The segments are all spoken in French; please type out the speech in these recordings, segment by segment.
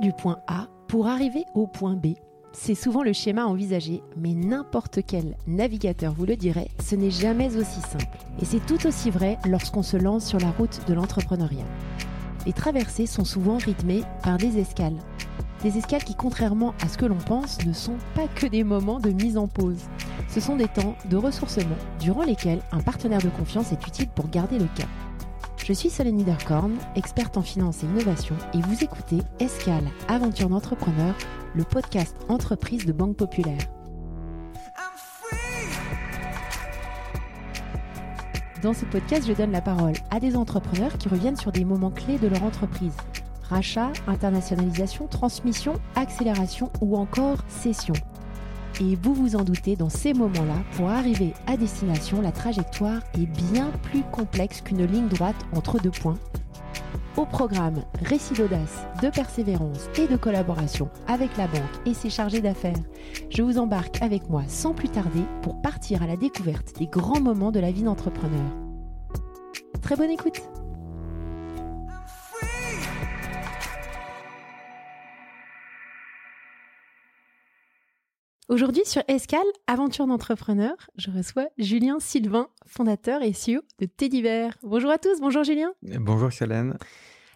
Du point A pour arriver au point B. C'est souvent le schéma envisagé, mais n'importe quel navigateur vous le dirait, ce n'est jamais aussi simple. Et c'est tout aussi vrai lorsqu'on se lance sur la route de l'entrepreneuriat. Les traversées sont souvent rythmées par des escales. Des escales qui, contrairement à ce que l'on pense, ne sont pas que des moments de mise en pause. Ce sont des temps de ressourcement durant lesquels un partenaire de confiance est utile pour garder le cap. Je suis Solène Niederkorn, experte en finance et innovation, et vous écoutez Escale, aventure d'entrepreneur, le podcast entreprise de Banque Populaire. Dans ce podcast, je donne la parole à des entrepreneurs qui reviennent sur des moments clés de leur entreprise. Rachat, internationalisation, transmission, accélération ou encore cession. Et vous vous en doutez, dans ces moments-là, pour arriver à destination, la trajectoire est bien plus complexe qu'une ligne droite entre deux points. Au programme, récit d'audace, de persévérance et de collaboration avec la banque et ses chargés d'affaires. Je vous embarque avec moi sans plus tarder pour partir à la découverte des grands moments de la vie d'entrepreneur. Très bonne écoute Aujourd'hui sur Escale, aventure d'entrepreneur, je reçois Julien Sylvain, fondateur et CEO de Teddy Bonjour à tous, bonjour Julien. Bonjour Solène.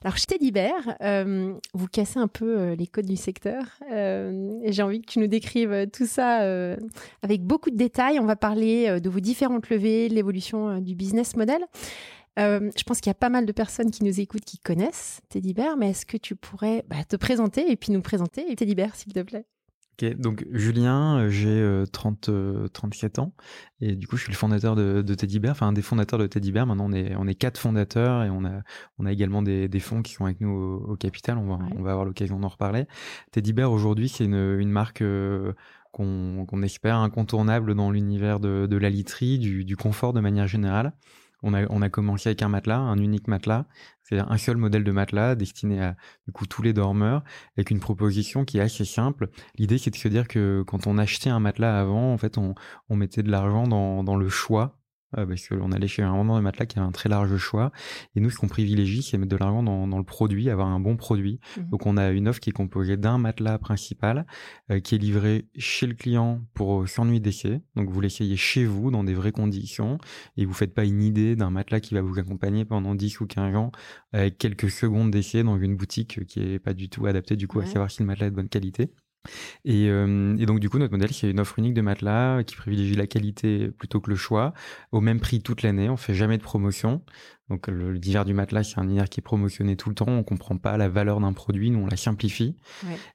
Alors chez Teddy euh, vous cassez un peu euh, les codes du secteur euh, et j'ai envie que tu nous décrives tout ça avec beaucoup de détails. On va parler de vos différentes levées, l'évolution du business model. je pense qu'il y a pas mal de personnes qui nous écoutent qui connaissent Teddy mais est-ce que tu pourrais bah, te présenter et puis nous présenter Teddy s'il te plaît? Donc Julien, euh, j'ai 30, euh, 37 euh, ans et du coup je suis le fondateur de, de Teddy Bear, enfin un des fondateurs de Teddy Bear. Maintenant on est on est quatre fondateurs et on a on a également des, des fonds qui sont avec nous au, capital. On va on va avoir l'occasion d'en reparler. Teddy Bear aujourd'hui c'est une, une marque qu'on espère incontournable dans l'univers de, de la literie, du, du confort de manière générale. On a, on a commencé avec un matelas, un unique matelas, c'est un seul modèle de matelas destiné à du coup tous les dormeurs, avec une proposition qui est assez simple. L'idée c'est de se dire que quand on achetait un matelas avant, en fait on, on mettait de l'argent dans, dans le choix euh, parce qu'on allait chez un vendeur de matelas qui a un très large choix. Et nous, ce qu'on privilégie, c'est mettre de l'argent dans, dans, le produit, avoir un bon produit. Mhm. Donc, on a une offre qui est composée d'un matelas principal euh, qui est livré chez le client pour son nuit d'essai. Donc, vous l'essayez chez vous dans des vraies conditions et vous faites pas une idée d'un matelas qui va vous accompagner pendant 10 ou 15 ans avec quelques secondes d'essai dans une boutique qui est pas du tout adaptée du coup à savoir si le matelas est de bonne qualité. Et, euh, et, donc du coup notre modèle c'est une offre unique de matelas qui privilégie la qualité plutôt que le choix. Au même prix toute l'année on fait jamais de promotion. Donc le, divers du matelas c'est un univers qui est promotionné tout le temps. On comprend pas la valeur d'un produit nous on la simplifie.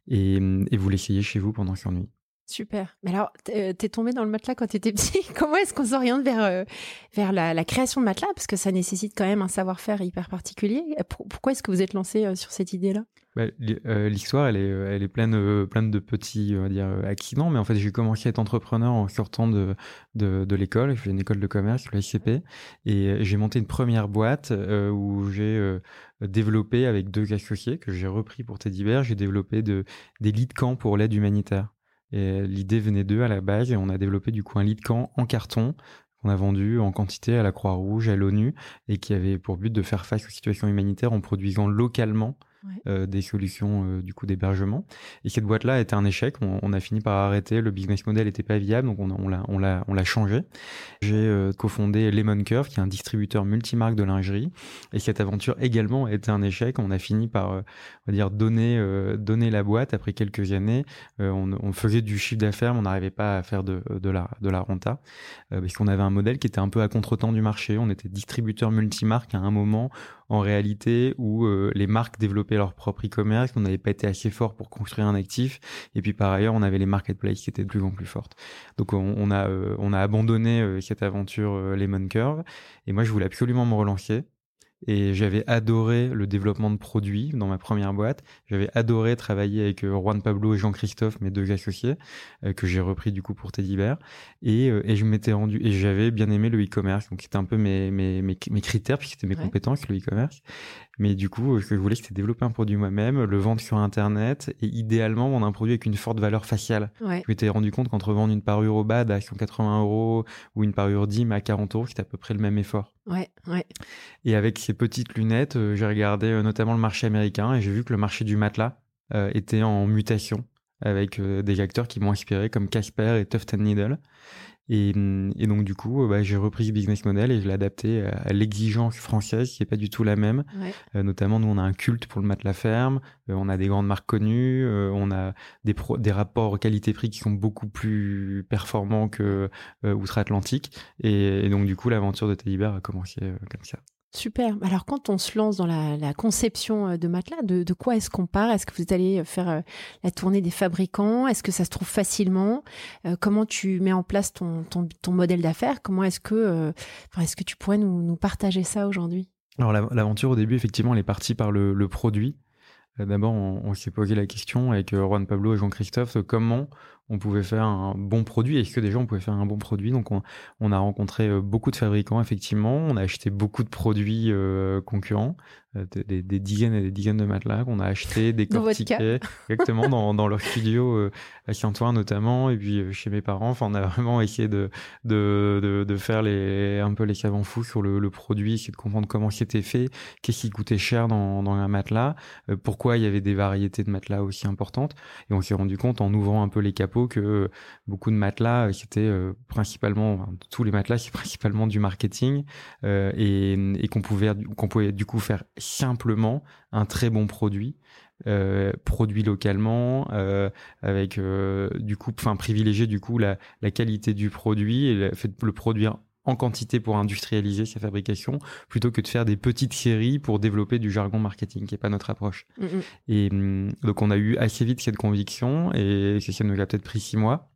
Et, et vous l'essayez chez vous pendant une nuit Super. Mais alors, euh, t'es tombé dans le matelas quand t'étais petit. Comment est-ce qu'on s'oriente vers euh, vers la, la, création de matelas? Parce que ça nécessite quand même un savoir-faire hyper particulier. Pourquoi est-ce que vous êtes lancé sur cette idée-là? Bah, L'histoire, elle est elle est pleine de petits accidents. Mais en fait, j'ai commencé à être entrepreneur en sortant de l'école. J'ai fait une école de commerce, le SCP, et j'ai monté une première boîte où j'ai développé avec deux associés que j'ai repris pour Teddy Bear. J'ai développé de des lits de camp pour l'aide humanitaire. L'idée venait d'eux à la base et on a développé du coup un lit de camp en carton qu'on a vendu en quantité à la Croix-Rouge, à l'ONU et qui avait pour but de faire face aux situations humanitaires en produisant localement euh, des solutions euh, du coup d'hébergement. Et cette boîte-là était un échec. On, a fini par arrêter. Le business model était pas viable, donc on, l'a on l'a on l'a changé. J'ai euh, cofondé Lemon Curve, qui est un distributeur multimarque de lingerie. Et cette aventure également a été un échec. On a fini par on va dire donner donner la boîte après quelques années. On, on, faisait du chiffre d'affaires, mais on n'arrivait pas à faire de de la de la renta parce qu'on avait un modèle qui était un peu à contretemps du marché. On était distributeur multimarque à un moment en réalité où les marques développaient leur propre e-commerce, qu'on n'avait pas été assez fort pour construire un actif, et puis par ailleurs on avait les marketplaces qui étaient de plus en plus fortes. Donc on, a euh, on a abandonné euh, cette aventure euh, Lemon Curve, et moi je voulais absolument me relancer. Et j'avais adoré le développement de produits dans ma première boîte. J'avais adoré travailler avec euh, Juan Pablo et Jean-Christophe, mes deux associés, euh, que j'ai repris du coup pour Teddy Bear. Et, euh, et je m'étais rendu, et j'avais bien aimé le e-commerce. Donc c'était un peu mes, mes, mes, mes critères, puisque c'était mes compétences, le e-commerce. Mais du coup, ce que je voulais, c'était développer un produit moi-même, le vendre sur Internet, et idéalement vendre un produit avec une forte valeur faciale. Je m'étais rendu compte qu'entre vendre une parure au bad à 180 euros ou une parure DIM à 40 euros, c'était à peu près le même effort. Ouais, ouais. Et avec ces petites lunettes, euh, j'ai regardé euh, notamment le marché américain et j'ai vu que le marché du matelas était en mutation avec des acteurs qui m'ont inspiré comme Casper et Tuft Needle. Et, et, donc du coup, bah, j'ai repris ce business model et je l'ai adapté à, l'exigence française qui est pas du tout la même. Euh, notamment, nous, on a un culte pour le matelas ferme, euh, on a des grandes marques connues, euh, on a des, des rapports qualité-prix qui sont beaucoup plus performants que outre-Atlantique. Et, et, donc du coup, l'aventure de Teddy a commencé comme ça. Super. Alors, quand on se lance dans la, conception euh, de matelas, de, quoi est-ce qu'on part? Est-ce que vous allez faire euh, la tournée des fabricants? Est-ce que ça se trouve facilement? Euh, Comment tu mets en place ton, modèle d'affaires? Comment est-ce que, tu pourrais nous, partager ça aujourd'hui? Alors, l'aventure au début, effectivement, elle est partie par le, produit. D'abord, on, on s'est posé la question avec Juan Pablo et Jean-Christophe comment on pouvait faire un bon produit. Est-ce que déjà on pouvait faire un bon produit Donc on, a rencontré euh, beaucoup de fabricants effectivement. On a acheté beaucoup de produits euh, concurrents, euh, des, dizaines et des dizaines de matelas qu'on a achetés, décortiqués, exactement dans, dans, leur studio à Saint-Ouen notamment, et puis chez mes parents. Enfin, on a vraiment essayé de de, de, faire les un peu les savants fous sur le, produit, essayer de comprendre comment c'était fait, qu'est-ce qui coûtait cher dans, dans un matelas, pourquoi il y avait des variétés de matelas aussi importantes. Et on s'est rendu compte en ouvrant un peu les capots que beaucoup de matelas, euh, c'était euh, principalement, tous les matelas, c'est principalement du marketing euh, et, qu'on pouvait, qu'on pouvait du coup faire simplement un très bon produit. produit localement avec du coup enfin privilégier du coup la, qualité du produit et le, fait le produire en quantité pour industrialiser sa fabrication plutôt que de faire des petites séries pour développer du jargon marketing qui est pas notre approche. Mm, mm. Et mm, donc on a eu assez vite cette conviction et ça nous a peut-être pris six mois.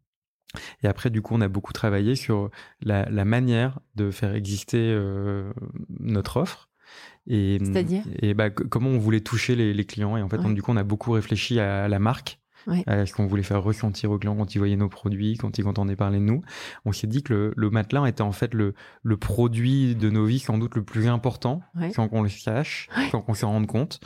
Et après, du coup, on a beaucoup travaillé sur la, manière de faire exister euh, notre offre. Et, C'est-à-dire Et bah, comment on voulait toucher les, clients. Et en fait, du coup, on a beaucoup réfléchi à la marque euh, ce qu'on voulait faire ressentir aux clients quand ils voyaient nos produits, quand ils entendaient parler de nous. On s'est dit que le, le, matelas était en fait le, le produit de nos vies sans doute le plus important, sans qu'on le sache, sans qu'on s'en rende compte,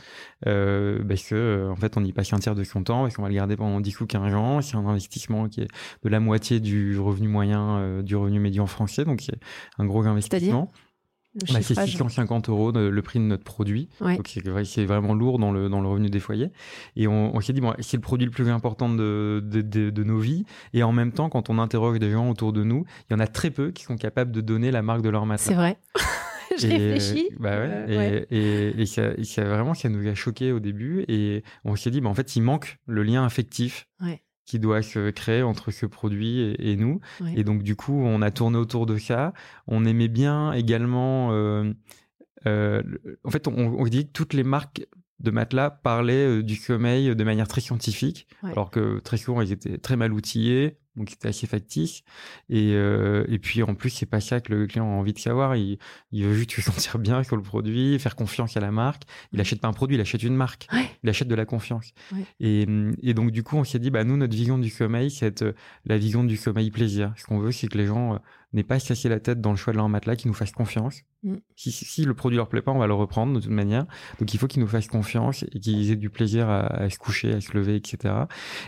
euh, parce que en fait on y passe un tiers de son temps, et qu'on va le garder pendant 10 ou 15 ans? C'est un investissement qui est de la moitié du revenu moyen, euh, du revenu médian français, donc c'est un gros investissement. Bah, c'est 650 euros le prix de notre produit. Donc c'est vraiment lourd dans le, dans le revenu des foyers. Et on, on s'est dit, bon, c'est le produit le plus important de, de, de, nos vies. Et en même temps, quand on interroge des gens autour de nous, il y en a très peu qui sont capables de donner la marque de leur matelas. C'est vrai. Je réfléchis. Bah ouais, euh, et, et, ça, ça, vraiment, ça nous a choqué au début. Et on s'est dit, bah, en fait, il manque le lien affectif. Ouais qui doit se créer entre ce produit et, nous. Et donc du coup, on a tourné autour de ça. On aimait bien également. Euh, euh, en fait, on, on, dit que toutes les marques de matelas parlaient euh, du sommeil de manière très scientifique, alors que très souvent ils étaient très mal outillés, donc c'était assez factice. Et, euh, et puis en plus, c'est pas ça que le client a envie de savoir. Il, il veut juste se sentir bien sur le produit, faire confiance à la marque. Il achète pas un produit, il achète une marque. Il achète de la confiance. Et, et, donc du coup, on s'est dit, bah nous, notre vision du sommeil, c'est la vision du sommeil plaisir. Ce qu'on veut, c'est que les gens euh, n'aient pas à se casser la tête dans le choix de leur matelas, qu'ils nous fassent confiance. Mm. Si, si, le produit leur plaît pas, on va le reprendre de toute manière. Donc il faut qu'ils nous fassent confiance et qu'ils aient du plaisir à, se coucher, à se lever, etc.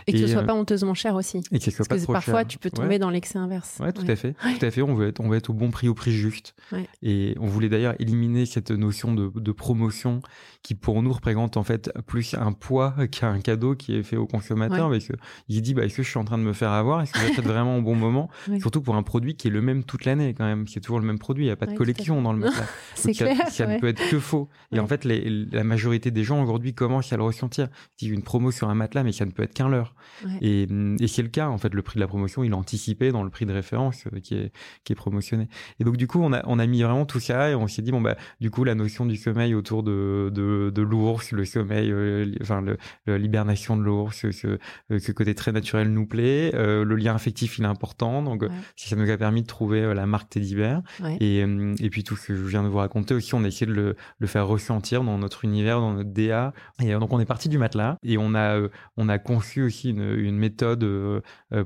Et que ce soit euh, pas honteusement cher aussi. Et que ce soit pas trop parfois, tu peux tomber dans l'excès inverse. Ouais, tout à fait. Tout à fait. On veut être, on veut être au bon prix, au prix juste. Et on voulait d'ailleurs éliminer cette notion de, de, promotion qui, pour nous, représente en fait plus un poids qu'un cadeau qui est fait au consommateur. Parce que il dit, bah, est-ce que je suis en train de me faire avoir? Est-ce que j'achète vraiment au bon moment? Surtout pour un produit qui est le même toute l'année, quand même. C'est toujours le même produit. Il n'y a pas de collection dans le matelas. C'est clair. Ça, ne peut être que faux. Et en fait, les, la majorité des gens aujourd'hui commencent à le ressentir. Une promo sur un matelas, mais ça ne peut être qu'un leurre. Et, et c'est le cas. En fait, le prix de la promotion, il est anticipé dans le prix de référence euh, qui est, qui est promotionné. Et donc, du coup, on a, on a mis vraiment tout ça et on s'est dit, bon, bah, du coup, la notion du sommeil autour de, de, de l'ours, le sommeil, euh, enfin, l'hibernation de l'ours, ce, ce, euh, côté très naturel nous plaît. le lien affectif, il est important. Donc, ça nous a permis de trouver la marque Teddy Bear. Et, et puis, tout ce je viens de vous raconter aussi, on a essayé de le, faire ressentir dans notre univers, dans notre DA. Et donc, on est parti du matelas et on a, a conçu aussi une, méthode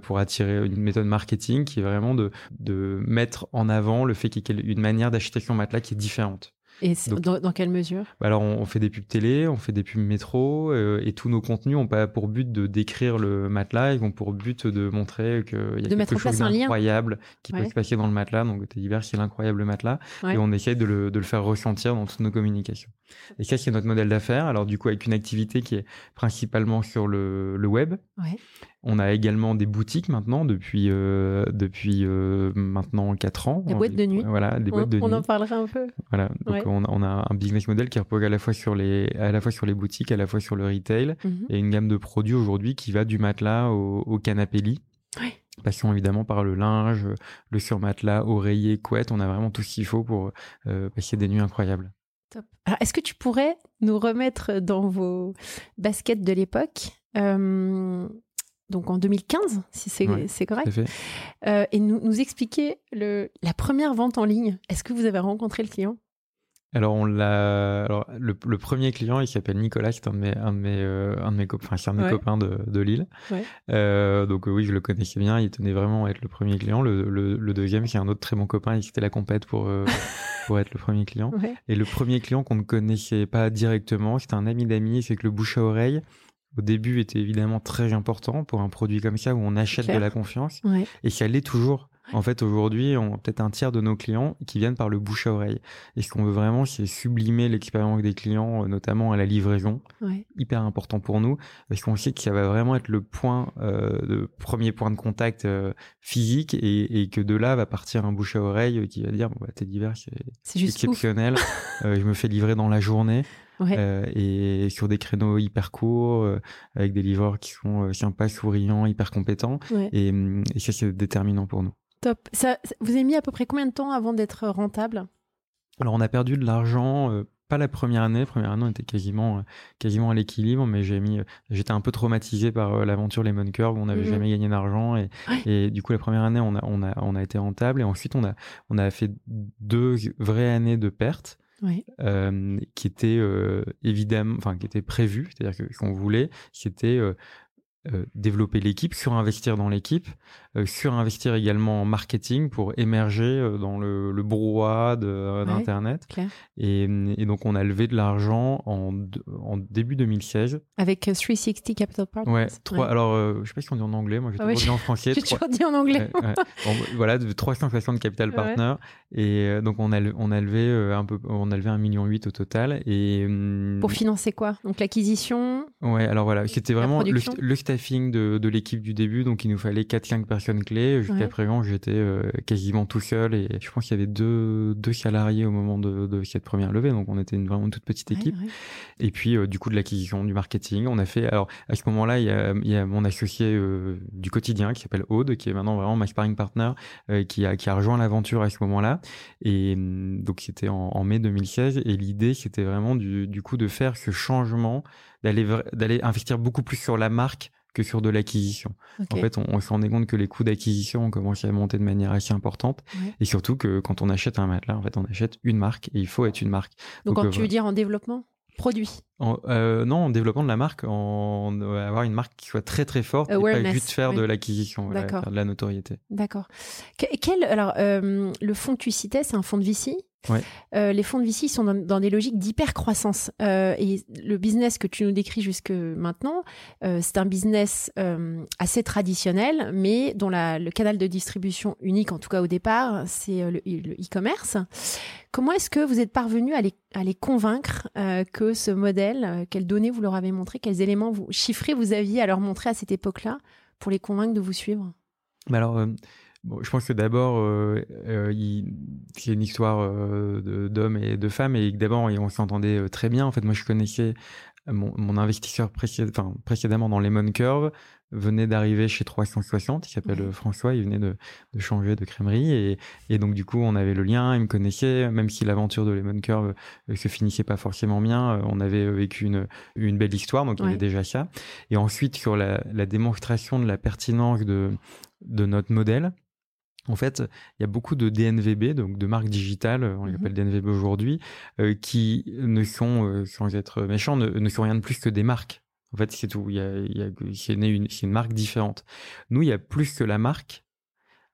pour attirer une méthode marketing qui est vraiment de, de mettre en avant le fait qu'il y ait une manière d'acheter son matelas qui est différente. Et dans, quelle mesure? Bah Alors, on, fait des pubs télé, on fait des pubs métro, euh, et tous nos contenus n'ont pas pour but de décrire le matelas, ils ont pour but de montrer qu'il y a quelque chose d'incroyable qui peut se passer dans le matelas. Donc, t'es divers, c'est l'incroyable matelas, et on essaye de le, de le, faire ressentir dans toutes nos communications. Et ça, c'est notre modèle d'affaires. Alors, du coup, avec une activité qui est principalement sur le, le web. Ouais. On a également des boutiques maintenant depuis euh, depuis euh, maintenant 4 ans. Des boîtes de nuit. Voilà, des boîtes de on nuit. On en parlera un peu. Voilà, donc on, on, a un business model qui repose à la fois sur les à la fois sur les boutiques, à la fois sur le retail mhm. et une gamme de produits aujourd'hui qui va du matelas au, au canapé lit. Oui. Évidemment par le linge, le surmatelas, oreiller, couette. On a vraiment tout ce qu'il faut pour euh, passer des nuits incroyables. Top. Alors, est-ce que tu pourrais nous remettre dans vos baskets de l'époque euh, donc en 2015, si c'est correct, euh, et nous, nous expliquer le, la première vente en ligne. Est-ce que vous avez rencontré le client? Alors on l'a. Alors le, premier client, il s'appelle Nicolas, c'est un de mes un de mes euh, un de mes copains, un de mes copains de, de Lille. Euh, donc oui, je le connaissais bien. Il tenait vraiment à être le premier client. Le, le, deuxième, c'est un autre très bon copain, il c'était la compète pour euh, pour être le premier client. Et le premier client qu'on ne connaissait pas directement, c'était un ami d'amis, c'est que le bouche à oreille au début était évidemment très important pour un produit comme ça où on achète de la confiance et ça l'est toujours. En fait, aujourd'hui, on a peut-être un tiers de nos clients qui viennent par le bouche à oreille. Et ce qu'on veut vraiment, c'est sublimer l'expérience des clients, euh, notamment à la livraison. Hyper important pour nous, parce qu'on sait que ça va vraiment être le point, euh, le premier point de contact euh, physique, et, que de là va partir un bouche à oreille qui va dire, bon, bah, t'es divers, c'est exceptionnel. je me fais livrer dans la journée. Euh, et sur des créneaux hyper courts, euh, avec des livreurs qui sont euh, sympas, souriants, hyper compétents. Et, et, ça, c'est déterminant pour nous. Top. Ça, vous avez mis à peu près combien de temps avant d'être rentable? Alors, on a perdu de l'argent pas la première année. La première année, on était quasiment, quasiment à l'équilibre, mais j'ai mis, j'étais un peu traumatisé par l'aventure Lemon Curve où on n'avait mhm. jamais gagné d'argent et, et, du coup, la première année, on a, on a, on a été rentable et ensuite, on a, on a fait deux vraies années de pertes oui. euh, qui était euh, évidemment, enfin qui était prévu, c'est-à-dire qu'on voulait, c'était euh, euh, développer l'équipe, surinvestir dans l'équipe, euh, surinvestir également en marketing pour émerger euh, dans le, le brouhaha d'Internet. et, et, donc, on a levé de l'argent en, en début 2016. Avec 360 Capital Partners. Ouais, trois, alors je je sais pas si on dit en anglais, moi j'ai toujours dit en français. J'ai toujours dit en anglais. voilà, de 360 Capital Partners. Et donc, on a, on a levé un peu, on a levé 1,8 million au total. Et, hum, pour financer quoi? Donc l'acquisition? Ouais, alors voilà, c'était vraiment le, le de, de l'équipe du début, donc il nous fallait 4-5 personnes clés. Jusqu'à présent, j'étais euh, quasiment tout seul et je pense qu'il y avait deux, deux salariés au moment de, de, cette première levée, donc on était une vraiment toute petite équipe. Et puis, euh, du coup, de l'acquisition, du marketing, on a fait. Alors, à ce moment-là, il y a, il y a mon associé euh, du quotidien qui s'appelle Aude, qui est maintenant vraiment ma sparring partner, qui, a, qui a rejoint l'aventure à ce moment-là. Et mm, donc, c'était en, en, mai 2016. Et l'idée, c'était vraiment du, du coup de faire ce changement, d'aller investir beaucoup plus sur la marque que sur de l'acquisition. En fait, on, on se rendait compte que les coûts d'acquisition ont commencé à monter de manière assez importante. Et surtout que quand on achète un matelas, en fait, on achète une marque et il faut être une marque. Donc, quand euh, tu veux dire en développement Produit? Euh, Non, en développement de la marque, en euh, avoir une marque qui soit très très forte et pas juste faire de l'acquisition, faire de la notoriété. D'accord. Quel, alors, le fonds que tu citais, c'est un fonds de VC euh, les fonds de VC sont dans, des logiques d'hyper-croissance. Euh, et le business que tu nous décris jusque maintenant, euh, c'est un business assez traditionnel, mais dont le canal de distribution unique, en tout cas au départ, c'est le e-commerce. Comment est-ce que vous êtes parvenu à les, à les convaincre que ce modèle, quelles données vous leur avez montré, quels éléments vous chiffrés vous aviez à leur montrer à cette époque-là pour les convaincre de vous suivre? Mais alors, Bon, je pense que d'abord, euh, euh, c'est une histoire euh, d'hommes et de femmes, et d'abord, on s'entendait très bien. En fait, moi, je connaissais mon, mon investisseur enfin, précédemment dans Lemon Curve, venait d'arriver chez 360, il s'appelle François, il venait de, de, changer de crèmerie, et, et, donc du coup, on avait le lien, il me connaissait, même si l'aventure de Lemon Curve se finissait pas forcément bien, on avait vécu une, une belle histoire, donc il y avait déjà ça. Et ensuite, sur la, la démonstration de la pertinence de, de notre modèle, en fait, il y a beaucoup de DNVB, donc de marques digitales, on les mmh appelle DNVB aujourd'hui, euh, qui ne sont, euh, sans être méchants, ne, sont rien de plus que des marques. En fait, c'est tout. Il y a, il y a c'est une, une, marque différente. Nous, il y a plus que la marque.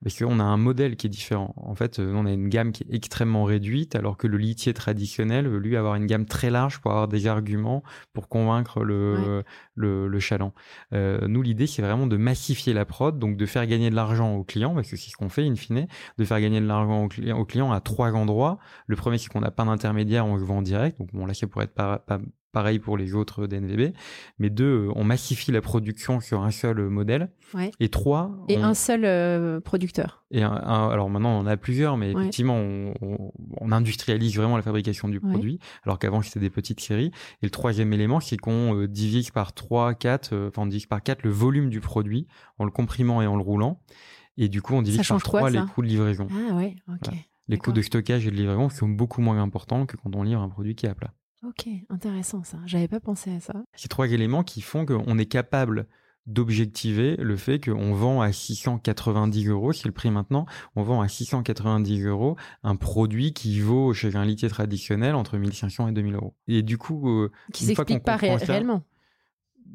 Parce qu'on a un modèle qui est différent. En fait, euh, on a une gamme qui est extrêmement réduite, alors que le litier traditionnel veut lui avoir une gamme très large pour avoir des arguments pour convaincre le, le, le, chaland. Euh, nous, l'idée, c'est vraiment de massifier la prod, donc de faire gagner de l'argent aux clients, parce que c'est ce qu'on fait in fine, de faire gagner de l'argent aux clients, aux clients à trois endroits. Le premier, c'est qu'on n'a pas d'intermédiaire, on le vend en direct. Donc bon, là, ça pourrait être pas, pas pareil pour les autres DNVB. Mais deux, on massifie la production sur un seul modèle. Et trois. Et un seul euh, producteur. Et alors maintenant, on en a plusieurs, mais effectivement, on, industrialise vraiment la fabrication du produit, alors qu'avant, c'était des petites séries. Et le troisième élément, c'est qu'on euh, divise par trois, quatre, euh, enfin, on divise par quatre le volume du produit en le comprimant et en le roulant. Et du coup, on divise par trois les coûts de livraison. Ah ouais, ok. Les coûts de stockage et de livraison sont beaucoup moins importants que quand on livre un produit qui est à plat. Ok, intéressant ça. J'avais pas pensé à ça. C'est trois éléments qui font qu'on est capable d'objectiver le fait qu'on vend à 690 euros, c'est le prix maintenant, on vend à 690 euros un produit qui vaut chez un litier traditionnel entre 1500 et 2000 euros. Et du coup, euh, qui s'explique pas réellement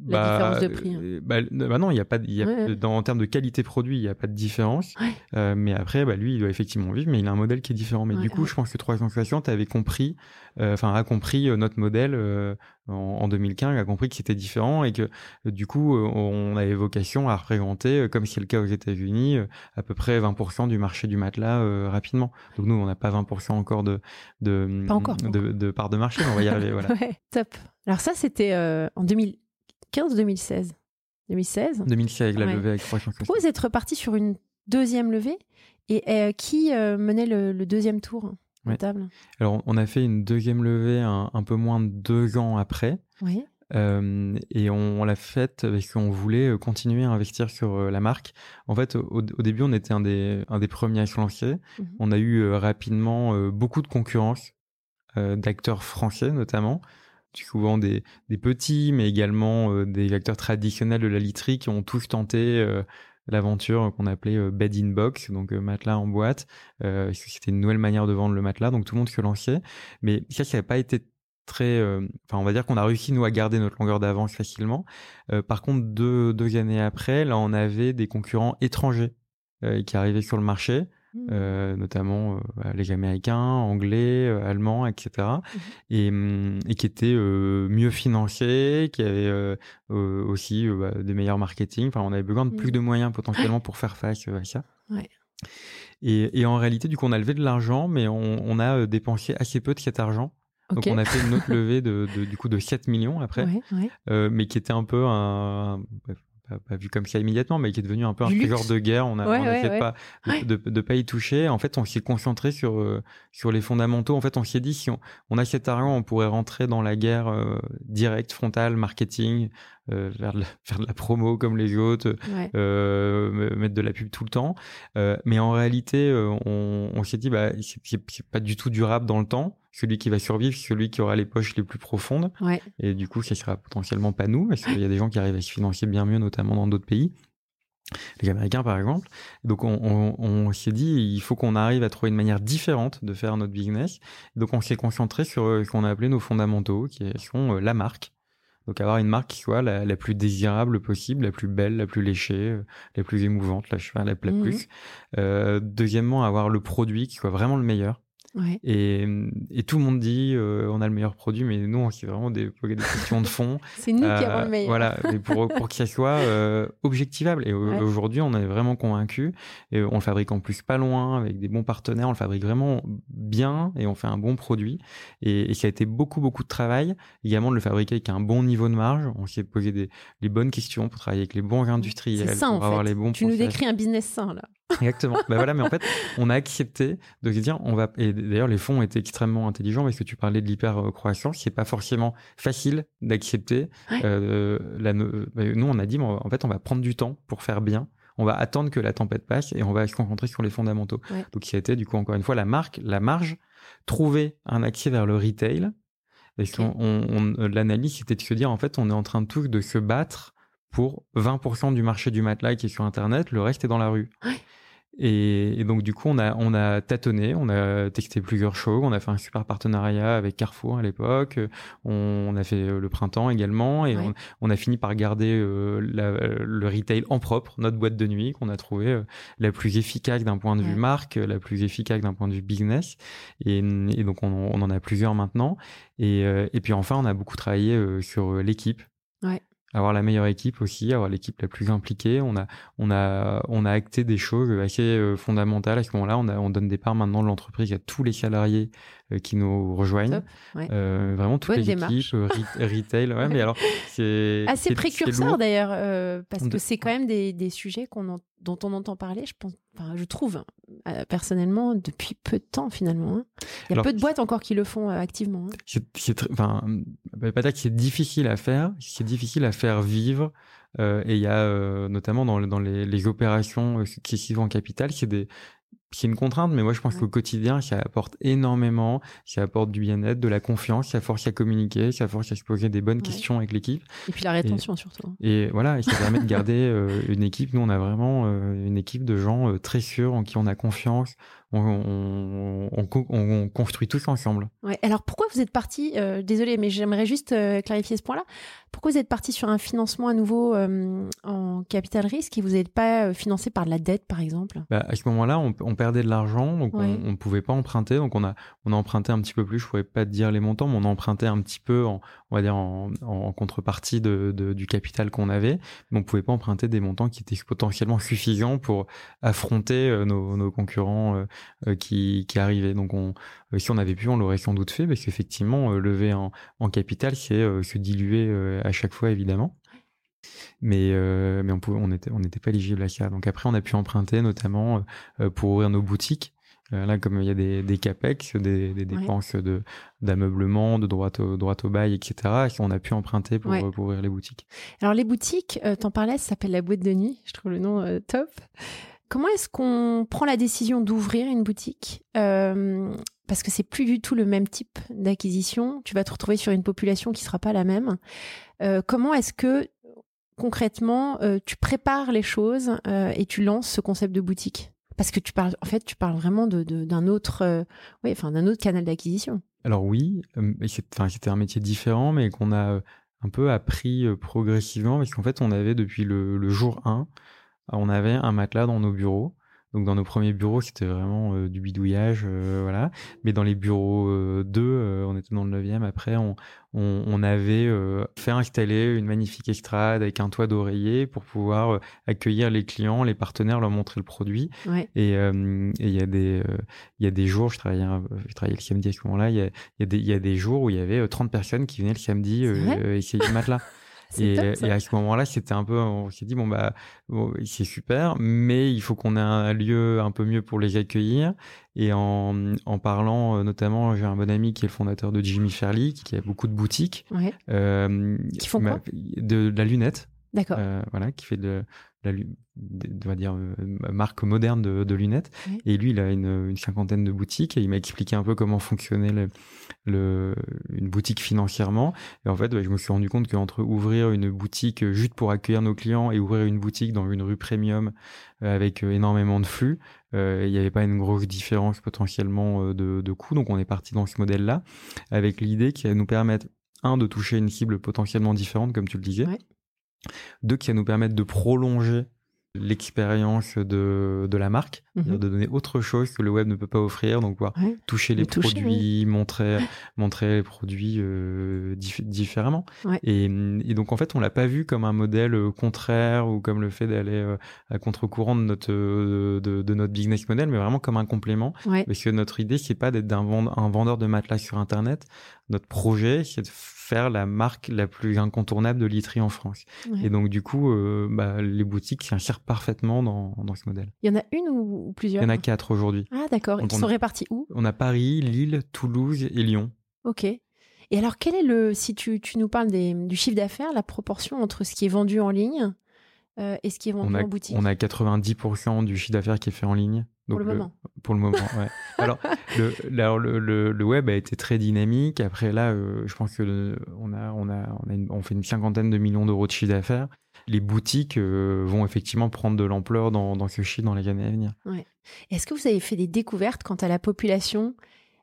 la bah, différence de prix. Hein. Euh, bah, bah, non, il y a pas, y a, dans, en termes de qualité produit, il n'y a pas de différence. Euh, mais après, bah, lui, il doit effectivement vivre, mais il a un modèle qui est différent. Mais du coup, je pense que 360 avait compris, euh, enfin, a compris notre modèle en, en, 2015, a compris que c'était différent et que du coup, on avait vocation à représenter, comme c'est le cas aux États-Unis, à peu près 20% du marché du matelas rapidement. Donc nous, on n'a pas 20% encore de de, de, de, part de marché, mais on va y arriver. Voilà. top. Alors ça, c'était en 2000 2015 ou 2016 2016 2016 la levée avec Pourquoi vous êtes reparti sur une deuxième levée Et euh, qui euh, menait le, deuxième tour ouais. table? Alors, on a fait une deuxième levée un, peu moins de deux ans après. Oui. Euh, et on, l'a faite parce qu'on voulait continuer à investir sur la marque. En fait, au, début, on était un des, un des premiers à se lancer. Mhm. On a eu rapidement beaucoup de concurrence d'acteurs français notamment souvent des, des petits, mais également euh, des acteurs traditionnels de la literie qui ont tous tenté euh, l'aventure qu'on appelait euh, bed in box, donc matelas en boîte. C'était une nouvelle manière de vendre le matelas, donc tout le monde se lançait. Mais ça, ça n'a pas été très, enfin, on va dire qu'on a réussi nous à garder notre longueur d'avance facilement. par contre, deux, deux années après, là, on avait des concurrents étrangers qui arrivaient sur le marché. Mmh. Euh, notamment euh, les Américains, Anglais, euh, Allemands, etc. Mmh. Et, mmh, et, qui étaient mieux financés, qui avaient aussi bah, des meilleurs marketing. Enfin, on avait besoin de plus de moyens potentiellement pour faire face à ça. Ouais. Et, et, en réalité, du coup, on a levé de l'argent, mais on, on, a dépensé assez peu de cet argent. Donc on a fait une autre levée de, de, du coup de 7 millions après, ouais, ouais. Euh, mais qui était un peu un, pas, vu comme ça immédiatement, mais qui est devenu un peu un trésor de guerre. On a, on a pas de, de, pas y toucher. En fait, on s'est concentré sur euh, sur les fondamentaux. En fait, on s'est dit si on, on a cet argent, on pourrait rentrer dans la guerre euh, directe, frontale, marketing, euh, faire, de la, faire de la promo comme les autres, euh, mettre de la pub tout le temps. Euh, mais en réalité, on, on s'est dit, bah, c'est pas du tout durable dans le temps. Celui qui va survivre, c'est celui qui aura les poches les plus profondes. Ouais. Et du coup, ça sera potentiellement pas nous, parce qu'il y a des gens qui arrivent à se financer bien mieux, notamment dans d'autres pays les Américains par exemple. Donc on, on, on s'est dit il faut qu'on arrive à trouver une manière différente de faire notre business. Donc on s'est concentré sur ce qu'on a appelé nos fondamentaux, qui sont la marque, donc avoir une marque qui soit la, plus désirable possible, la plus belle, la plus léchée, euh, la plus émouvante, la, la, la mmh plus. Euh, deuxièmement, avoir le produit qui soit vraiment le meilleur. Et, et, tout le monde dit euh, on a le meilleur produit, mais nous, c'est vraiment des, des questions de fond. c'est nous qui avons le euh, meilleur. Voilà, pour, pour que ça soit euh, objectivable. Et aujourd'hui, on est vraiment convaincu. Et on le fabrique en plus pas loin, avec des bons partenaires. On le fabrique vraiment bien et on fait un bon produit. Et, et ça a été beaucoup, beaucoup de travail. Également de le fabriquer avec un bon niveau de marge. On s'est posé des, les bonnes questions pour travailler avec les bons industriels. Ça, pour fait. les bons tu nous décris un business sain, là. Exactement. ben voilà, mais en fait, on a accepté de se dire, on va. Et d'ailleurs, les fonds étaient extrêmement intelligents parce que tu parlais de l'hyper-croissance. C'est pas forcément facile d'accepter. Euh, la... Ben, nous, on a dit, en fait, on va prendre du temps pour faire bien. On va attendre que la tempête passe et on va se concentrer sur les fondamentaux. Donc, qui a été, du coup, encore une fois, la marque, la marge, trouver un accès vers le retail. Parce qu'on on, l'analyse, c'était de se dire, en fait, on est en train de tous de se battre pour 20% du marché du matelas qui est sur Internet, le reste est dans la rue. Et, donc du coup, on a, on a tâtonné, on a testé plusieurs choses, on a fait un super partenariat avec Carrefour à l'époque, on, a fait le printemps également, et on, a fini par garder le retail en propre, notre boîte de nuit qu'on a trouvé la plus efficace d'un point de vue marque, la plus efficace d'un point de vue business, et, donc on, on, en a plusieurs maintenant. Et, et puis enfin, on a beaucoup travaillé sur l'équipe. Ouais avoir la meilleure équipe aussi, avoir l'équipe la plus impliquée. On a, on a, on a acté des choses assez euh, fondamentales à ce moment-là. On, donne des parts maintenant de l'entreprise à tous les salariés qui nous rejoignent. Euh, vraiment toutes les équipes, retail. Ouais, mais alors c'est assez précurseur d'ailleurs parce que c'est quand même des, des sujets qu'on dont on entend parler. Je pense, enfin, je trouve personnellement depuis peu de temps finalement. Hein. Il y a peu de boîtes encore qui le font activement. Hein. C'est, enfin, pas dire que c'est difficile à faire. C'est difficile à faire vivre. Euh, et il y a euh, notamment dans, dans les, les opérations qui en capital, c'est des c'est une contrainte, mais moi je pense qu'au quotidien, ça apporte énormément, ça apporte du bien-être, de la confiance, ça force à communiquer, ça force à se poser des bonnes questions avec l'équipe. Et puis la rétention surtout. Hein. Et voilà, et ça permet de garder euh, une équipe. Nous, on a vraiment une équipe de gens très sûrs, en qui on a confiance, on, on, construit tous ensemble. Ouais. Alors pourquoi vous êtes parti euh, Désolé, mais j'aimerais juste euh, clarifier ce point-là. Pourquoi vous êtes parti sur un financement à nouveau euh, en capital risque et vous n'êtes pas financé par la dette, par exemple? Bah, À ce moment-là, on, perdait de l'argent, donc on ne pouvait pas emprunter. Donc on a, on a emprunté un petit peu plus. Je ne pourrais pas te dire les montants, mais on a emprunté un petit peu, en, on va dire en, contrepartie de, du capital qu'on avait. Mais on ne pouvait pas emprunter des montants qui étaient potentiellement suffisants pour affronter nos, nos concurrents qui, qui arrivait. Donc, on, euh, si on avait pu, on l'aurait sans doute fait, parce qu'effectivement, euh, lever en, en capital, c'est se diluer à chaque fois, évidemment. Mais mais on pouvait on était on n'était pas éligible à ça. Donc après on a pu emprunter notamment pour ouvrir nos boutiques. Là comme il y a des, des capex des, des dépenses de d'ameublement de droite au au bail etc on a pu emprunter pour, pour ouvrir les boutiques. Alors les boutiques t'en parlais ça s'appelle la boîte de nuit. Je trouve le nom top Comment est-ce qu'on prend la décision d'ouvrir une boutique euh, Parce que c'est plus du tout le même type d'acquisition. Tu vas te retrouver sur une population qui sera pas la même. Euh, comment est-ce que concrètement euh, tu prépares les choses et tu lances ce concept de boutique? Parce que tu parles, en fait, tu parles vraiment de, d'un autre, oui, enfin d'un autre canal d'acquisition. Alors oui, c'était un métier différent, mais qu'on a un peu appris progressivement parce qu'en fait, on avait depuis le, le jour 1 on avait un matelas dans nos bureaux. Donc dans nos premiers bureaux, c'était vraiment euh, du bidouillage, euh, voilà. Mais dans les bureaux 2, euh, on était dans le 9e. Après, on, on, avait fait installer une magnifique estrade avec un toit d'oreiller pour pouvoir accueillir les clients, les partenaires, leur montrer le produit. Et il y a des il y a des jours, je travaillais je travaillais le samedi à ce moment-là. Il y a, y, a des, y a des jours où il y avait 30 personnes qui venaient le samedi essayer le matelas. Et, et, à ce moment-là, c'était un peu, on s'est dit bon bah c'est super, mais il faut qu'on ait un lieu un peu mieux pour les accueillir. Et en, en parlant, euh, notamment, j'ai un bon ami qui est le fondateur de Jimmy Fairley, qui a beaucoup de boutiques, ouais. euh, qui font quoi? de, de, la lunette. D'accord. Euh, voilà, qui fait de, la, on va dire, euh, marque moderne de, de lunettes. Et lui, il a une, une, cinquantaine de boutiques et il m'a expliqué un peu comment fonctionnait le, le, une boutique financièrement. Et en fait, bah, je me suis rendu compte qu'entre ouvrir une boutique juste pour accueillir nos clients et ouvrir une boutique dans une rue premium euh, avec énormément de flux, euh, il n'y avait pas une grosse différence potentiellement de, de coût. Donc on est parti dans ce modèle-là avec l'idée qui nous permettre, un, de toucher une cible potentiellement différente, comme tu le disais. Deux, qui va nous permettre de prolonger l'expérience de, de la marque, mhm. de donner autre chose que le web ne peut pas offrir, donc pouvoir toucher les produits, montrer, montrer les produits euh, différemment. Et, et, donc en fait, on l'a pas vu comme un modèle euh, contraire ou comme le fait d'aller euh, à contre-courant de notre de, de, notre business model, mais vraiment comme un complément. Parce que notre idée, c'est pas d'être un, un vendeur de matelas sur Internet. Notre projet, c'est de faire la marque la plus incontournable de literie en France. Et donc du coup, euh, bah, les boutiques s'insèrent parfaitement dans, dans, ce modèle. Il y en a une ou, plusieurs? Il y en a quatre aujourd'hui. Ah d'accord. Ils sont répartis où? On a Paris, Lille, Toulouse et Lyon. Ok. Et alors quel est le, si tu, tu nous parles des, du chiffre d'affaires, la proportion entre ce qui est vendu en ligne euh, et ce qui est vendu en boutique? On a 90% du chiffre d'affaires qui est fait en ligne pour le, moment. Pour le moment, ouais. alors, le, le, le, web a été très dynamique. Après, là, euh, je pense que on a, on a, on a on fait une cinquantaine de millions d'euros de chiffre d'affaires. les boutiques vont effectivement prendre de l'ampleur dans, dans ce chiffre dans les années à venir. Ouais. Est-ce que vous avez fait des découvertes quant à la population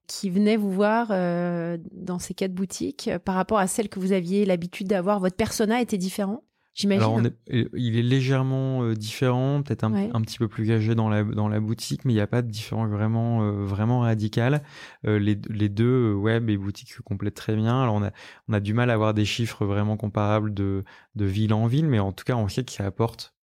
qui venait vous voir dans ces quatre boutiques par rapport à celles que vous aviez l'habitude d'avoir? Votre persona était différent? J'imagine. il est légèrement euh, différent, peut-être un, un, petit peu plus âgé dans la, dans la boutique, mais il n'y a pas de différence vraiment, euh, vraiment radical. Euh, les, les deux, web et boutique, se complètent très bien. Alors, on a, on a du mal à avoir des chiffres vraiment comparables de, de ville en ville, mais en tout cas, on sait que ça apporte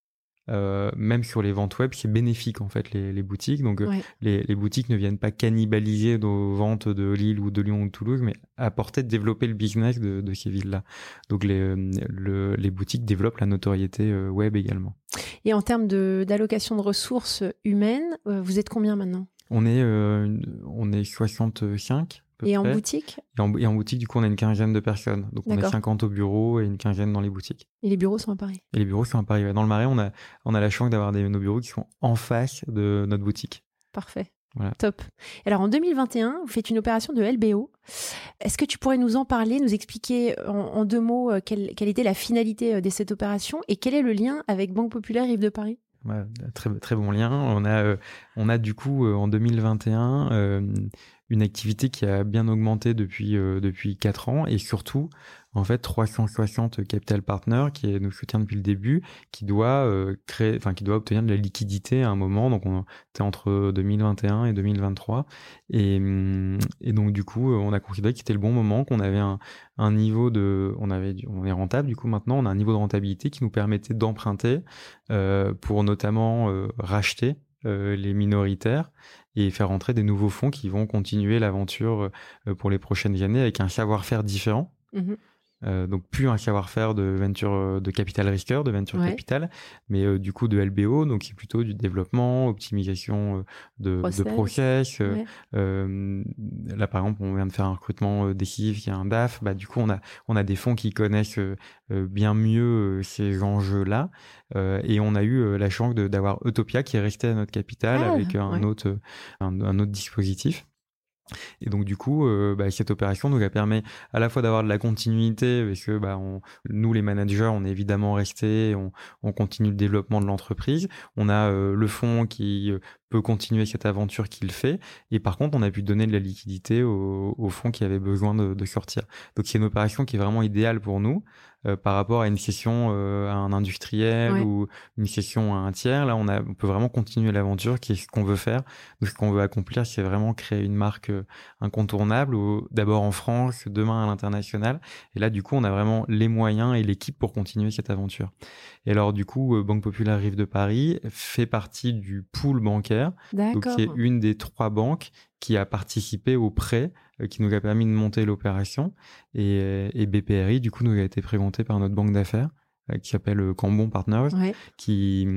euh, même sur les ventes web, c'est bénéfique en fait les, les boutiques. Donc euh, les, les, boutiques ne viennent pas cannibaliser nos ventes de Lille ou de Lyon ou de Toulouse, mais apporter, développer le business de, de ces villes-là. Donc les, euh, le, les boutiques développent la notoriété web également. Et en termes d'allocation de, ressources humaines, vous êtes combien maintenant? On est on est 65 et en boutique? Et en, boutique, du coup, on a une quinzaine de personnes. Donc, on est 50 au bureau et une quinzaine dans les boutiques. Et les bureaux sont à Paris? Et les bureaux sont à Paris. Dans le Marais, on a, on a la chance d'avoir nos bureaux qui sont en face de notre boutique. Parfait. Voilà. Top. Alors en 2021, vous faites une opération de LBO. Est-ce que tu pourrais nous en parler, nous expliquer en, deux mots euh, quelle, quelle, était la finalité euh, de cette opération et quel est le lien avec Banque Populaire Rive de Paris? Ouais, très, très bon lien. On a, euh, on a du coup en 2021 euh, une activité qui a bien augmenté depuis euh, depuis quatre ans et surtout en fait 360 capital partners qui nous soutient depuis le début qui doit euh, créer enfin qui doit obtenir de la liquidité à un moment. Donc on était entre 2021 et 2023 et, hum, et donc du coup on a considéré que c'était le bon moment qu'on avait un, niveau de on avait on est rentable. Du coup maintenant on a un niveau de rentabilité qui nous permettait d'emprunter euh, pour notamment euh, racheter euh, les minoritaires et faire entrer des nouveaux fonds qui vont continuer l'aventure euh, pour les prochaines années avec un savoir-faire différent. Mmh euh, donc plus un savoir-faire de venture euh, de capital risqueur, de venture capital, mais euh, du coup de LBO, donc c'est plutôt du développement, optimisation de process. De process. là par exemple, on vient de faire un recrutement décisif, il y a un DAF, bah du coup on a on a des fonds qui connaissent bien mieux ces enjeux-là, et on a eu la chance d'avoir Utopia qui est resté à notre capital ah, avec un autre un autre dispositif. Et donc du coup, euh, bah, cette opération nous a permis à la fois d'avoir de la continuité, parce que bah, nous les managers, on est évidemment restés, on, on continue le développement de l'entreprise. On a euh, le fonds qui euh, peut continuer cette aventure qu'il fait, et par contre, on a pu donner de la liquidité au, au fonds qui avait besoin de, de sortir. Donc c'est une opération qui est vraiment idéale pour nous. Euh, par rapport à une session euh, à un industriel ou une session à un tiers. Là, on, a, on peut vraiment continuer l'aventure qui est ce qu'on veut faire. Donc, ce qu'on veut accomplir, c'est vraiment créer une marque euh, incontournable, d'abord en France, demain à l'international. Et là, du coup, on a vraiment les moyens et l'équipe pour continuer cette aventure. Et alors, du coup, Banque Populaire Rive de Paris fait partie du pool bancaire, donc qui est une des trois banques qui a participé au prêt euh, qui nous a permis de monter l'opération. Et, euh, et, BPRI, du coup, nous a été présenté par notre banque d'affaires euh, qui s'appelle Cambon Partners, qui,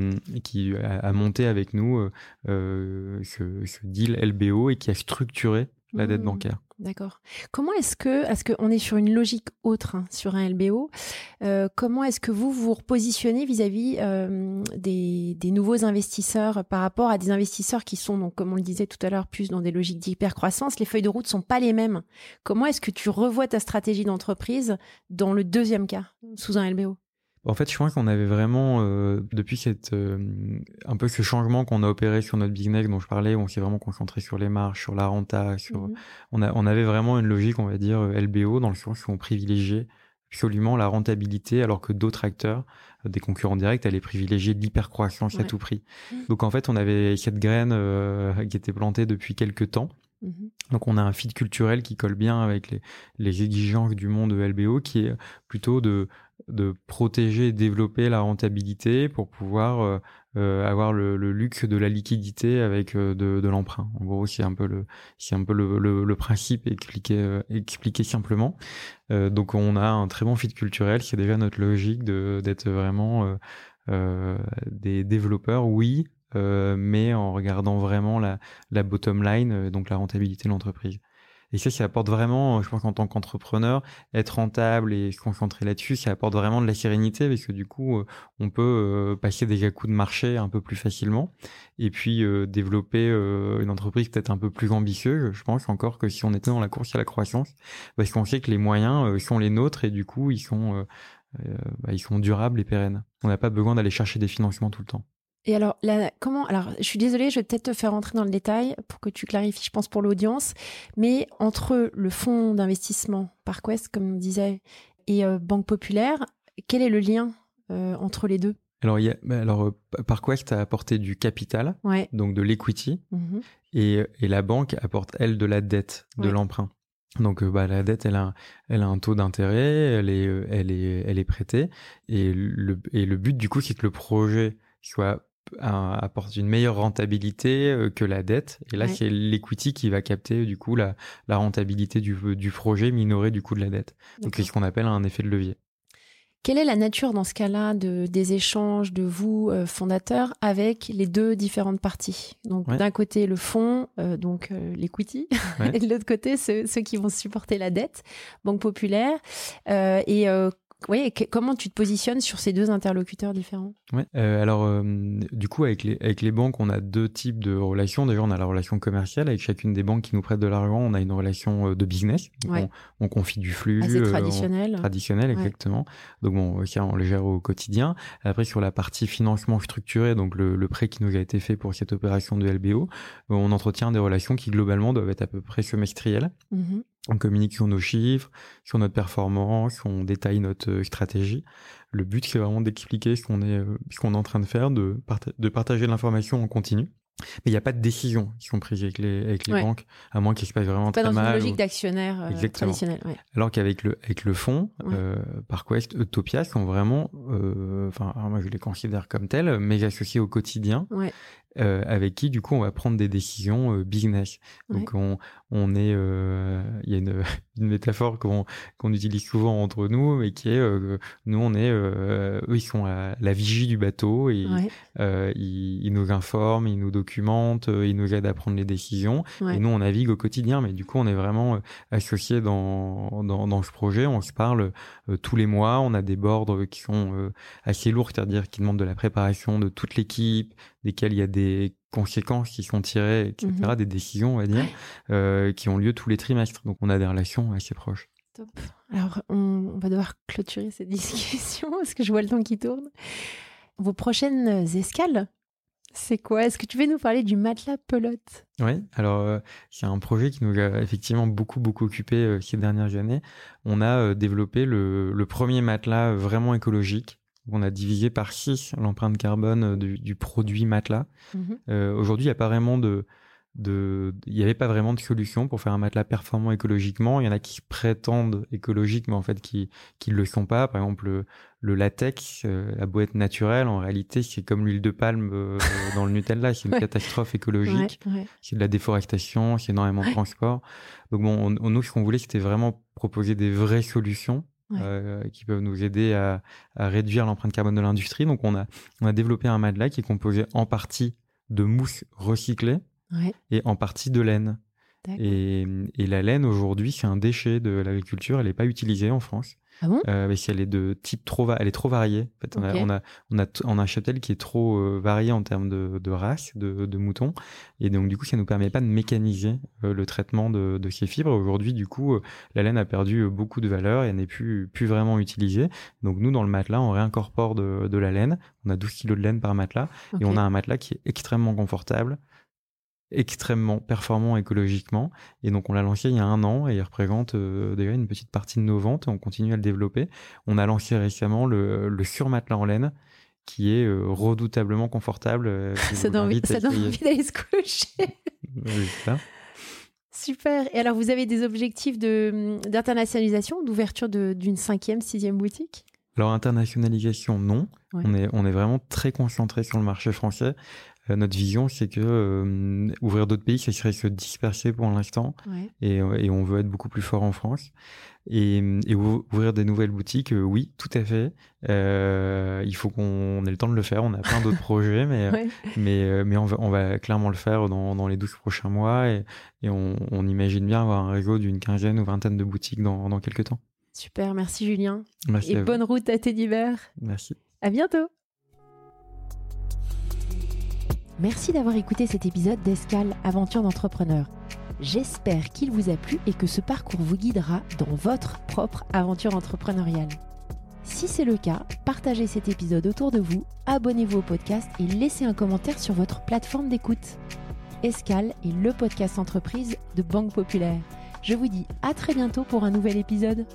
qui a, monté avec nous euh, ce, ce, deal LBO et qui a structuré la dette mmh. bancaire. D'accord. Comment est-ce que, est-ce qu'on est sur une logique autre hein, sur un LBO euh, Comment est-ce que vous vous repositionnez vis-à-vis euh, des, des, nouveaux investisseurs par rapport à des investisseurs qui sont, donc, comme on le disait tout à l'heure, plus dans des logiques d'hypercroissance Les feuilles de route sont pas les mêmes. Comment est-ce que tu revois ta stratégie d'entreprise dans le deuxième cas, sous un LBO en fait, je crois qu'on avait vraiment, euh, depuis cette, euh, un peu ce changement qu'on a opéré sur notre business dont je parlais, on s'est vraiment concentré sur les marges, sur la renta, sur, mhm. on, a, on avait vraiment une logique, on va dire, euh, LBO, dans le sens où on privilégiait absolument la rentabilité, alors que d'autres acteurs, des concurrents directs, allaient privilégier l'hypercroissance à tout prix. Mhm. Donc en fait, on avait cette graine qui était plantée depuis quelques temps. Mhm. Donc on a un fit culturel qui colle bien avec les, les exigences du monde LBO, qui est plutôt de de protéger et développer la rentabilité pour pouvoir euh, euh, avoir le, le, luxe de la liquidité avec euh, de, de l'emprunt. En gros, c'est un peu le c'est un peu le, le, principe expliqué expliqué simplement. donc on a un très bon fit culturel, c'est déjà notre logique d'être vraiment des développeurs, oui, mais en regardant vraiment la, la bottom line, donc la rentabilité de l'entreprise. Et ça, ça apporte vraiment, je pense qu'en tant qu'entrepreneur, être rentable et se concentrer là-dessus, ça apporte vraiment de la sérénité parce que du coup, euh, on peut euh, passer des coups de marché un peu plus facilement et puis euh, développer une entreprise peut-être un peu plus ambitieuse, je pense encore que si on était dans la course à la croissance, parce qu'on sait que les moyens sont les nôtres et du coup, ils sont bah, ils sont durables et pérennes. On n'a pas besoin d'aller chercher des financements tout le temps. Et alors, comment Alors, je suis désolée, je vais peut-être te faire rentrer dans le détail pour que tu clarifies, je pense, pour l'audience. Mais entre le fonds d'investissement Parquest, comme on disait, et Banque Populaire, quel est le lien entre les deux? Alors, il y a, alors Parquest a apporté du capital, donc de l'equity, mmh et, et, la banque apporte, elle, de la dette, de l'emprunt. Donc bah, la dette, elle a, elle a un taux d'intérêt, elle est, elle est, elle est prêtée, et le, et le but du coup, c'est que le projet soit apporte une meilleure rentabilité que la dette. Et là, c'est l'equity qui va capter du coup la, la rentabilité du, du projet minoré du coût de la dette. Donc c'est ce qu'on appelle un effet de levier. Quelle est la nature dans ce cas-là de, des échanges de vous, euh, fondateurs, avec les deux différentes parties? Donc d'un côté le fonds, euh, donc euh, l'equity, et de l'autre côté ceux, qui vont supporter la dette, Banque Populaire. et oui, comment tu te positionnes sur ces deux interlocuteurs différents? Ouais, euh, alors euh, du coup avec les avec les banques, on a deux types de relations. Déjà, on a la relation commerciale avec chacune des banques qui nous prêtent de l'argent. On a une relation euh, de business. On, confie du flux. Assez traditionnel. traditionnel, exactement. Donc bon, on les gère au quotidien. Après sur la partie financement structuré, donc le, le, prêt qui nous a été fait pour cette opération de LBO, on entretient des relations qui globalement doivent être à peu près semestrielles. Mmh on communique sur nos chiffres, sur notre performance, on détaille notre euh, stratégie. Le but, c'est vraiment d'expliquer ce qu'on est, euh, ce qu'on est en train de faire, de, de partager l'information en continu. Mais il n'y a pas de décision qui sont prises avec les, avec les banques, à moins qu'il se passe vraiment pas très mal. Pas dans une logique d'actionnaire euh, traditionnel. Ouais. Alors qu'avec le, avec le fonds, euh, ParQuest, Utopia sont vraiment, euh, enfin, moi je les considère comme tels, mais associés au quotidien. Ouais. Euh, avec qui du coup on va prendre des décisions business. Donc on, on est, euh, il y a une, une métaphore qu'on utilise souvent entre nous, mais qui est, nous on est, eux ils sont à la vigie du bateau et ils, ils, nous informent, ils nous documentent, ils nous aident à prendre les décisions. Et nous on navigue au quotidien, mais du coup on est vraiment associés dans, dans, dans ce projet. On se parle tous les mois. On a des boards qui sont assez lourds, c'est-à-dire qui demandent de la préparation de toute l'équipe, desquels il y a des conséquences qui sont tirées, etc., mhm. des décisions, on va dire, euh, qui ont lieu tous les trimestres. Donc on a des relations assez proches. Top. Alors on, va devoir clôturer cette discussion parce que je vois le temps qui tourne. Vos prochaines escales, c'est quoi? Est-ce que tu veux nous parler du matelas pelote? Oui, alors euh, c'est un projet qui nous a effectivement beaucoup beaucoup occupé euh, ces dernières années. On a développé le, le, premier matelas vraiment écologique on a divisé par 6 l'empreinte carbone euh, du, produit matelas. Mhm. Euh, aujourd'hui, il n'y a pas vraiment de, de, il n'y avait pas vraiment de solution pour faire un matelas performant écologiquement. Il y en a qui prétendent écologiques, mais en fait qui qui le sont pas. Par exemple, le, latex, euh, la boîte naturelle, en réalité, c'est comme l'huile de palme dans le Nutella. C'est une catastrophe écologique. C'est de la déforestation, c'est énormément de transport. Donc bon, nous, ce qu'on voulait, c'était vraiment proposer des vraies solutions euh, qui peuvent nous aider à, à réduire l'empreinte carbone de l'industrie. Donc on a, on a développé un matelas qui est composé en partie de mousse recyclée ouais. et en partie de laine. Et, et, la laine aujourd'hui c'est un déchet de l'agriculture, elle n'est pas utilisée en France. Ah bon? Euh, est de type trop, elle est trop variée. En fait, on, a, on, a, on a, on a un cheptel qui est trop euh, varié en termes de, de race, de, de moutons, et donc du coup, ça nous permet pas de mécaniser euh, le traitement de, de ces fibres. Aujourd'hui, du coup, euh, la laine a perdu beaucoup de valeur et n'est plus, plus vraiment utilisée. Donc nous, dans le matelas, on réincorpore de, de la laine. On a 12 kilos de laine par matelas et on a un matelas qui est extrêmement confortable extrêmement performant écologiquement. Et donc on l'a lancé il y a un an et il représente euh, déjà une petite partie de nos ventes on continue à le développer. On a lancé récemment le, le surmatelas en laine qui est euh, redoutablement confortable. Euh, ça donne envie, d'aller se coucher. Super. Et alors vous avez des objectifs de d'internationalisation, d'ouverture d'une cinquième, sixième boutique? Alors internationalisation non, on est on est vraiment très concentré sur le marché français. Euh, notre vision, c'est que euh, ouvrir d'autres pays, ça serait se disperser pour l'instant, et, euh, et, on veut être beaucoup plus fort en France. Et, et ouvrir des nouvelles boutiques, oui, tout à fait. Euh, il faut qu'on ait le temps de le faire. On a plein d'autres projets, mais mais mais on va, on va clairement le faire dans, dans les 12 prochains mois, et, et on, on, imagine bien avoir un réseau d'une quinzaine ou vingtaine de boutiques dans, dans quelques temps. Super, merci Julien. Merci et bonne route à tes divers. Merci. À bientôt. Merci d'avoir écouté cet épisode d'Escale Aventure d'entrepreneur. J'espère qu'il vous a plu et que ce parcours vous guidera dans votre propre aventure entrepreneuriale. Si c'est le cas, partagez cet épisode autour de vous, abonnez-vous au podcast et laissez un commentaire sur votre plateforme d'écoute. Escale est le podcast entreprise de Banque Populaire. Je vous dis à très bientôt pour un nouvel épisode.